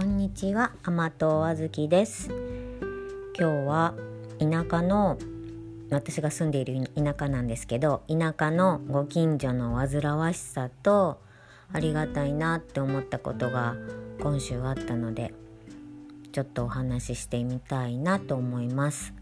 こんにちは甘党あずきです。今日は田舎の私が住んでいる田舎なんですけど田舎のご近所の煩わしさとありがたいなって思ったことが今週あったのでちょっとお話ししてみたいなと思います。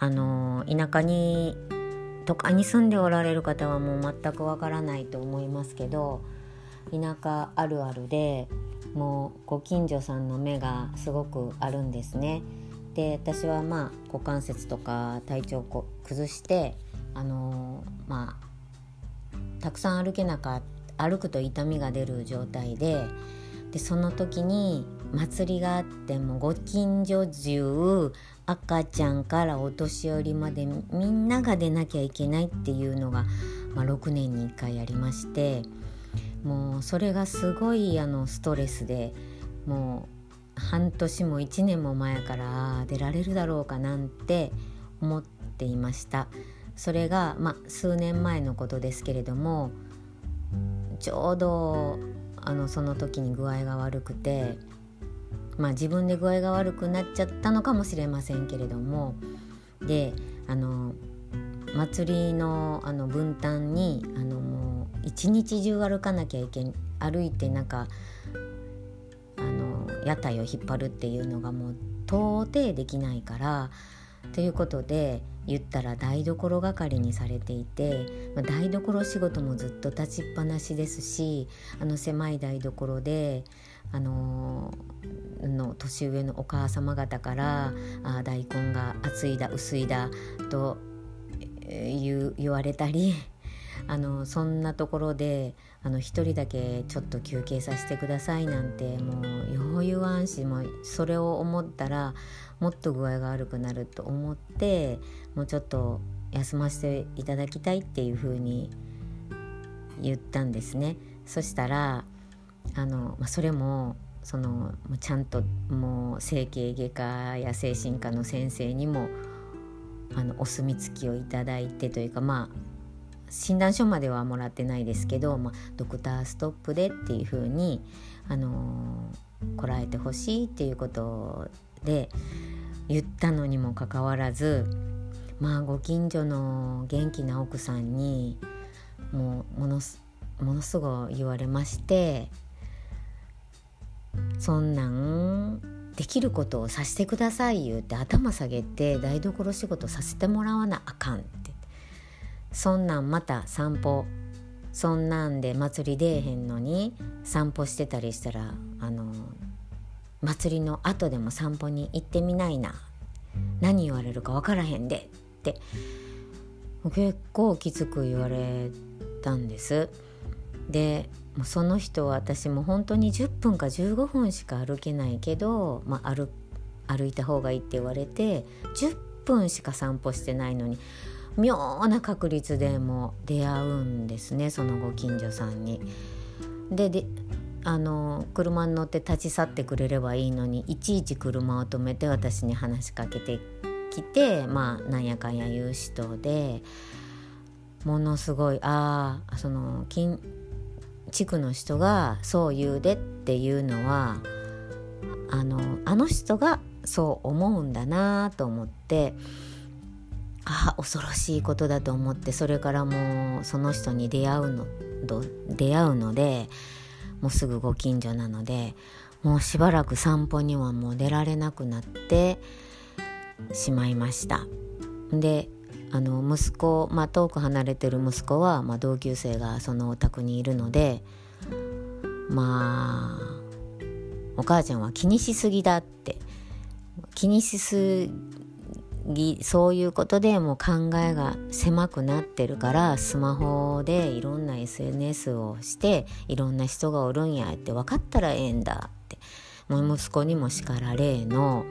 あの田舎に都会に住んでおられる方はもう全くわからないと思いますけど田舎あるあるでもうご近所さんの目がすごくあるんですね。で私はまあ股関節とか体調を崩してあのー、まあたくさん歩けなか歩くと痛みが出る状態ででその時に祭りがあってもご近所中赤ちゃんからお年寄りまでみんなが出なきゃいけないっていうのが、まあ、6年に1回ありましてもうそれがすごいあのストレスでもう半年も1年も前から出られるだろうかなんて思っていました。それが、まあ、数年前のことですけれどもちょうどあのその時に具合が悪くてまあ自分で具合が悪くなっちゃったのかもしれませんけれどもであの祭りのあの分担にあの一日中歩かなきゃいけん歩いてなんかあの屋台を引っ張るっていうのがもう到底できないからということで言ったら台所係にされていて、まあ、台所仕事もずっと立ちっぱなしですしあの狭い台所であのの年上のお母様方から「あ大根が厚いだ薄いだ」と言言われたりあのそんなところであの1人だけちょっと休憩させてくださいなんてもう余裕安心もそれを思ったらもっと具合が悪くなると思ってもうちょっと休ませていただきたいっていうふうに言ったんですね。そしたらあの、まあ、それもそのちゃんともう整形外科や精神科の先生にもあのお墨付きをいただいてというかまあ診断書まではもらってないですけど、まあ、ドクターストップでっていうふうに、あの、こらえてほしいっていうことで言ったのにもかかわらずまあご近所の元気な奥さんにもうものすものすごい言われましてそんなんできることをさせてください言うて頭下げて台所仕事させてもらわなあかん。そんなんまた散歩。そんなんで祭り出えへんのに散歩してたりしたらあの祭りの後でも散歩に行ってみないな。何言われるか分からへんで。って結構きつく言われたんです。でもうその人は私も本当に10分か15分しか歩けないけど、まあ、歩歩いた方がいいって言われて10分しか散歩してないのに妙な確率でも出会うんですねそのご近所さんに。でであの車に乗って立ち去ってくれればいいのにいちいち車を止めて私に話しかけてきてまあなんやかんや言う人でものすごいああその近地区の人がそう言うでっていうのはあのあの人がそう思うんだなと思って。あ恐ろしいことだと思ってそれからもうその人に出会うの出会うのでもうすぐご近所なのでもうしばらく散歩にはもう出られなくなってしまいました。であの息子、まあ、遠く離れてる息子は、まあ、同級生がそのお宅にいるのでまあお母ちゃんは気にしすぎだって気にしすぎそういうことでもう考えが狭くなってるからスマホでいろんな SNS をしていろんな人がおるんやって分かったらええんだって。もう息子にも叱られの。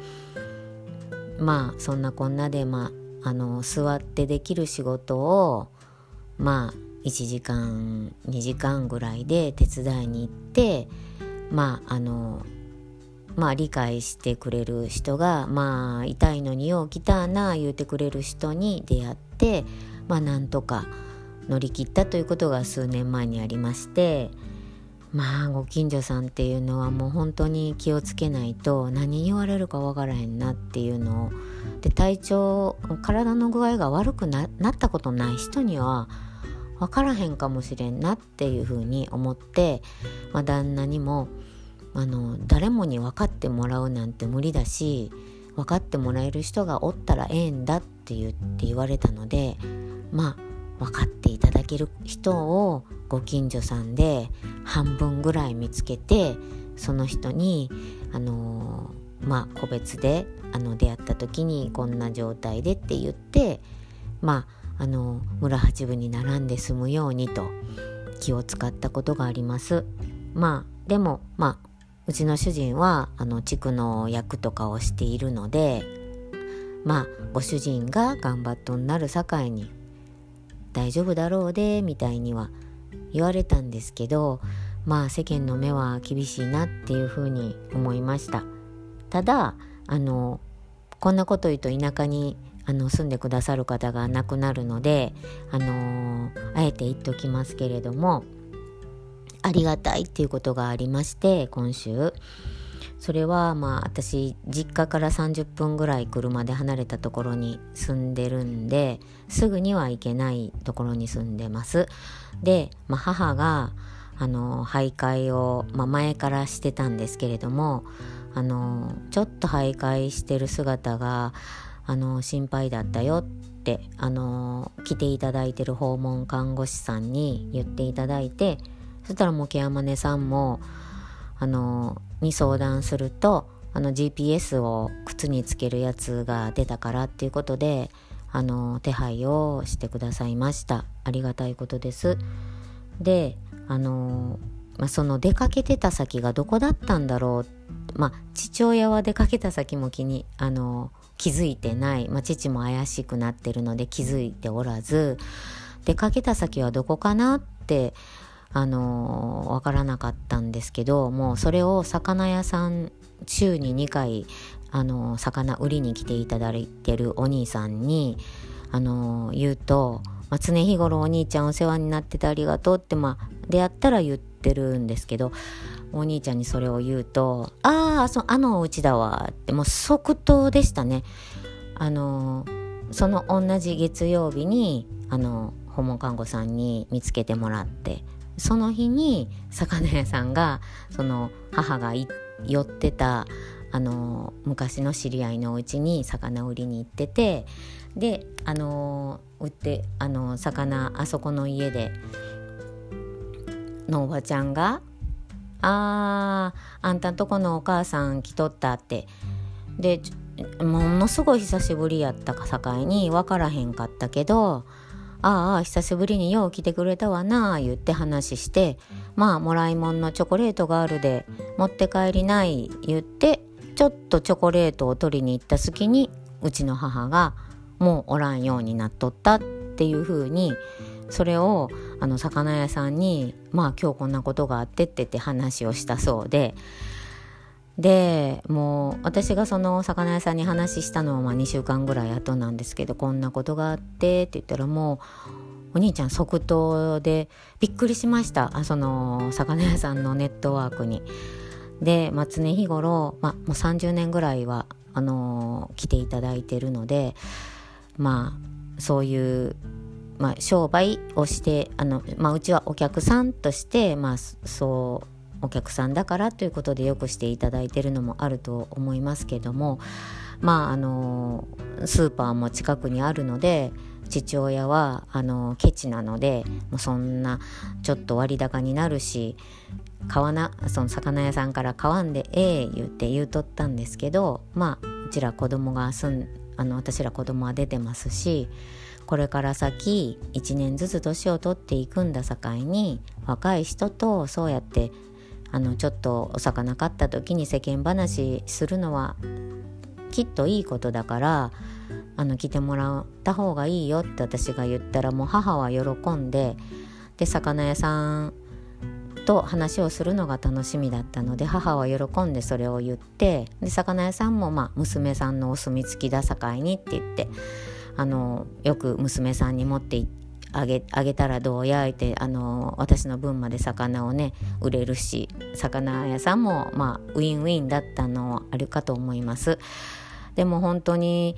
まあそんなこんなでまああの座ってできる仕事をまあ1時間2時間ぐらいで手伝いに行ってまああのまあ理解してくれる人がまあ痛いのによう来たな言うてくれる人に出会ってまあなんとか乗り切ったということが数年前にありましてまあご近所さんっていうのはもう本当に気をつけないと何言われるかわからへんなっていうのをで体調体の具合が悪くなったことない人には分からへんかもしれんなっていうふうに思って、まあ、旦那にもあの誰もに分かってもらうなんて無理だし分かってもらえる人がおったらええんだって言って言われたのでまあ分かっていただける人をご近所さんで半分ぐらい見つけてその人にあのまあ個別であの出会った時にこんな状態でって言ってまああの村八分に並んで済むようにと気を使ったことがあります。まあでもまあうちの主人はあの地区の役とかをしているのでまあご主人が頑張っとんなるさかいに大丈夫だろうでみたいには言われたんですけどまあ世間の目は厳しいなっていうふうに思いました。ただあのこんなこと言うと田舎にあの住んでくださる方が亡くなるのであのあえて言っておきますけれどもありがたいっていうことがありまして今週。それはまあ私実家から30分ぐらい車で離れたところに住んでるんですぐには行けないところに住んでます。で、まあ、母があの徘徊を、まあ、前からしてたんですけれどもあのちょっと徘徊してる姿があの心配だったよってあの来ていただいてる訪問看護師さんに言っていただいてそしたらもうケアマネさんもあのに相談するとあの GPS を靴につけるやつが出たからっていうことであの手配をしてくださいました。ありがたいことです。であの、まあ、その出かけてた先がどこだったんだろう。まあ父親は出かけた先も気にあの気づいてない、まあ、父も怪しくなってるので気づいておらず出かけた先はどこかなってあのわからなかったんですけどもうそれを魚屋さん週に2回あの魚売りに来ていただいてるお兄さんにあの言うと、まあ、常日頃お兄ちゃんお世話になっててありがとうって、まあ、出会ったら言ってるんですけどお兄ちゃんにそれを言うと「あああのお家だわ」ってもう即答でしたね。あのその同じ月曜日にあの訪問看護さんに見つけてもらってその日に魚屋さんがその母が寄ってたあの昔の知り合いのお家に魚売りに行っててであの売ってあの魚あそこの家でのおばちゃんが「あーあんたんとこのお母さん来とった」ってでものすごい久しぶりやったか境に分からへんかったけどああ久しぶりによう来てくれたわなあ言って話してまあもらいもんのチョコレートがあるで持って帰りない言ってちょっとチョコレートを取りに行った隙にうちの母がもうおらんようになっとったっていう風にそれをあの魚屋さんにまあ今日こんなことがあってってって話をしたそうででもう私がその魚屋さんに話したのはまあ2週間ぐらい後なんですけどこんなことがあってって言ったらもうお兄ちゃん即答でびっくりしましたあその魚屋さんのネットワークに。で、まあ、常日頃、まあ、もう30年ぐらいはあのー、来ていただいてるのでまあそういう、まあ、商売をしてあの、まあ、うちはお客さんとして、まあ、そうお客さんだからということでよくしていただいてるのもあると思いますけどもまああのスーパーも近くにあるので父親はあのケチなのでそんなちょっと割高になるし買わなその魚屋さんから買わんでええ言って言うとったんですけどまあうちら子供が住んあの私ら子供は出てますしこれから先1年ずつ年を取っていくんださかいに若い人とそうやってあのちょっとお魚買った時に世間話するのはきっといいことだからあの来てもらった方がいいよって私が言ったらもう母は喜んでで魚屋さんと話をするのが楽しみだったので母は喜んでそれを言ってで魚屋さんもまあ娘さんのお墨付きださかいにって言ってあのよく娘さんに持ってあげあげたらどうやいてあの私の分まで魚をね売れるし魚屋さんもまあウィンウィンだったのはあるかと思います。でも本当に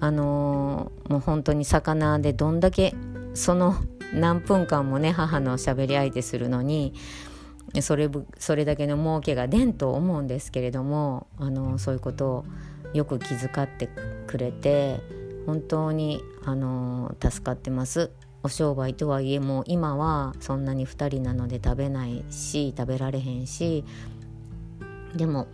あのもう本当に魚でどんだけその何分間もね母のしゃべり相手するのにそれそれだけの儲けが出んと思うんですけれどもあのそういうことをよく気遣ってくれて本当にあの助かってますお商売とはいえもう今はそんなに2人なので食べないし食べられへんしでも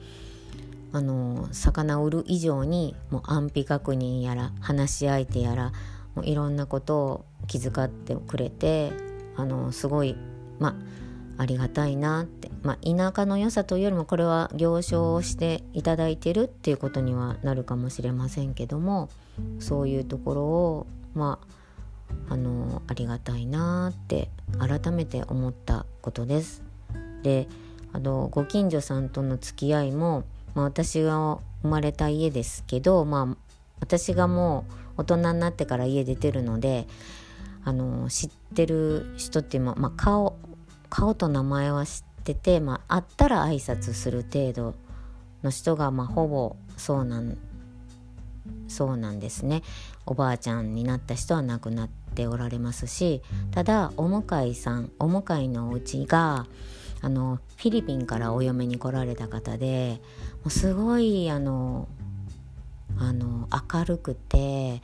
あの魚売る以上にもう安否確認やら話し相手やらもういろんなことを気遣ってくれてあのすごいまあありがたいなって、まあ、田舎の良さというよりもこれは行商をしていただいてるっていうことにはなるかもしれませんけどもそういうところをまああのありがたいなって改めて思ったことです。であのご近所さんとの付き合いも、まあ、私が生まれた家ですけど、まあ、私がもう大人になってから家出てるのであの知ってる人っていうのは、まあ、顔顔と名前は知ってて、まあ、会ったら挨拶する程度の人が、まあ、ほぼそうなんそうなんですねおばあちゃんになった人は亡くなっておられますしただお向かいさんお向かいのお家があのフィリピンからお嫁に来られた方でもうすごいあのあの明るくて、え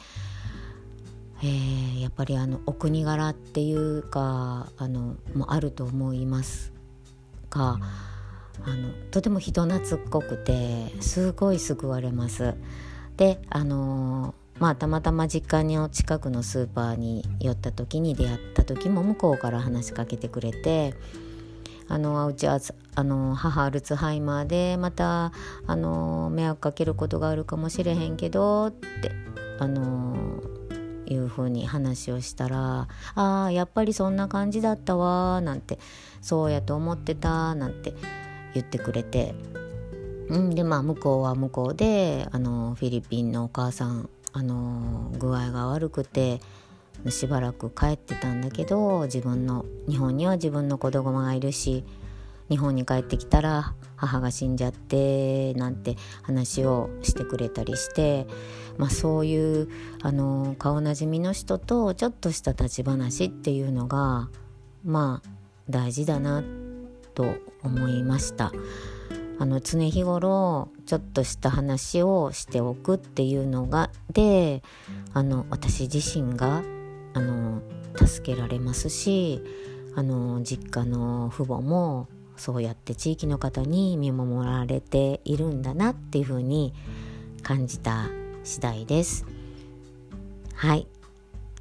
ー、やっぱりあのお国柄っていうかあのもあると思いますがあのとても人懐っこくてすごい救われます。であのまあたまたま実家の近くのスーパーに寄った時に出会った時も向こうから話しかけてくれてあのうちはあの母アルツハイマーでまたあの迷惑かけることがあるかもしれへんけどってあのいうふうに話をしたら「ああやっぱりそんな感じだったわ」なんて「そうやと思ってた」なんて言ってくれて。ん、でまあ向こうは向こうであのフィリピンのお母さんあの具合が悪くてしばらく帰ってたんだけど自分の日本には自分の子供がいるし日本に帰ってきたら母が死んじゃってなんて話をしてくれたりして、まあ、そういうあの顔なじみの人とちょっとした立ち話っていうのがまあ大事だなと思いました。あの常日頃ちょっとした話をしておくっていうのがであの私自身があの助けられますしあの実家の父母もそうやって地域の方に見守られているんだなっていうふうに感じた次第です。はい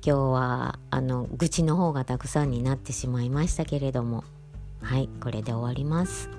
今日はあの愚痴の方がたくさんになってしまいましたけれどもはいこれで終わります。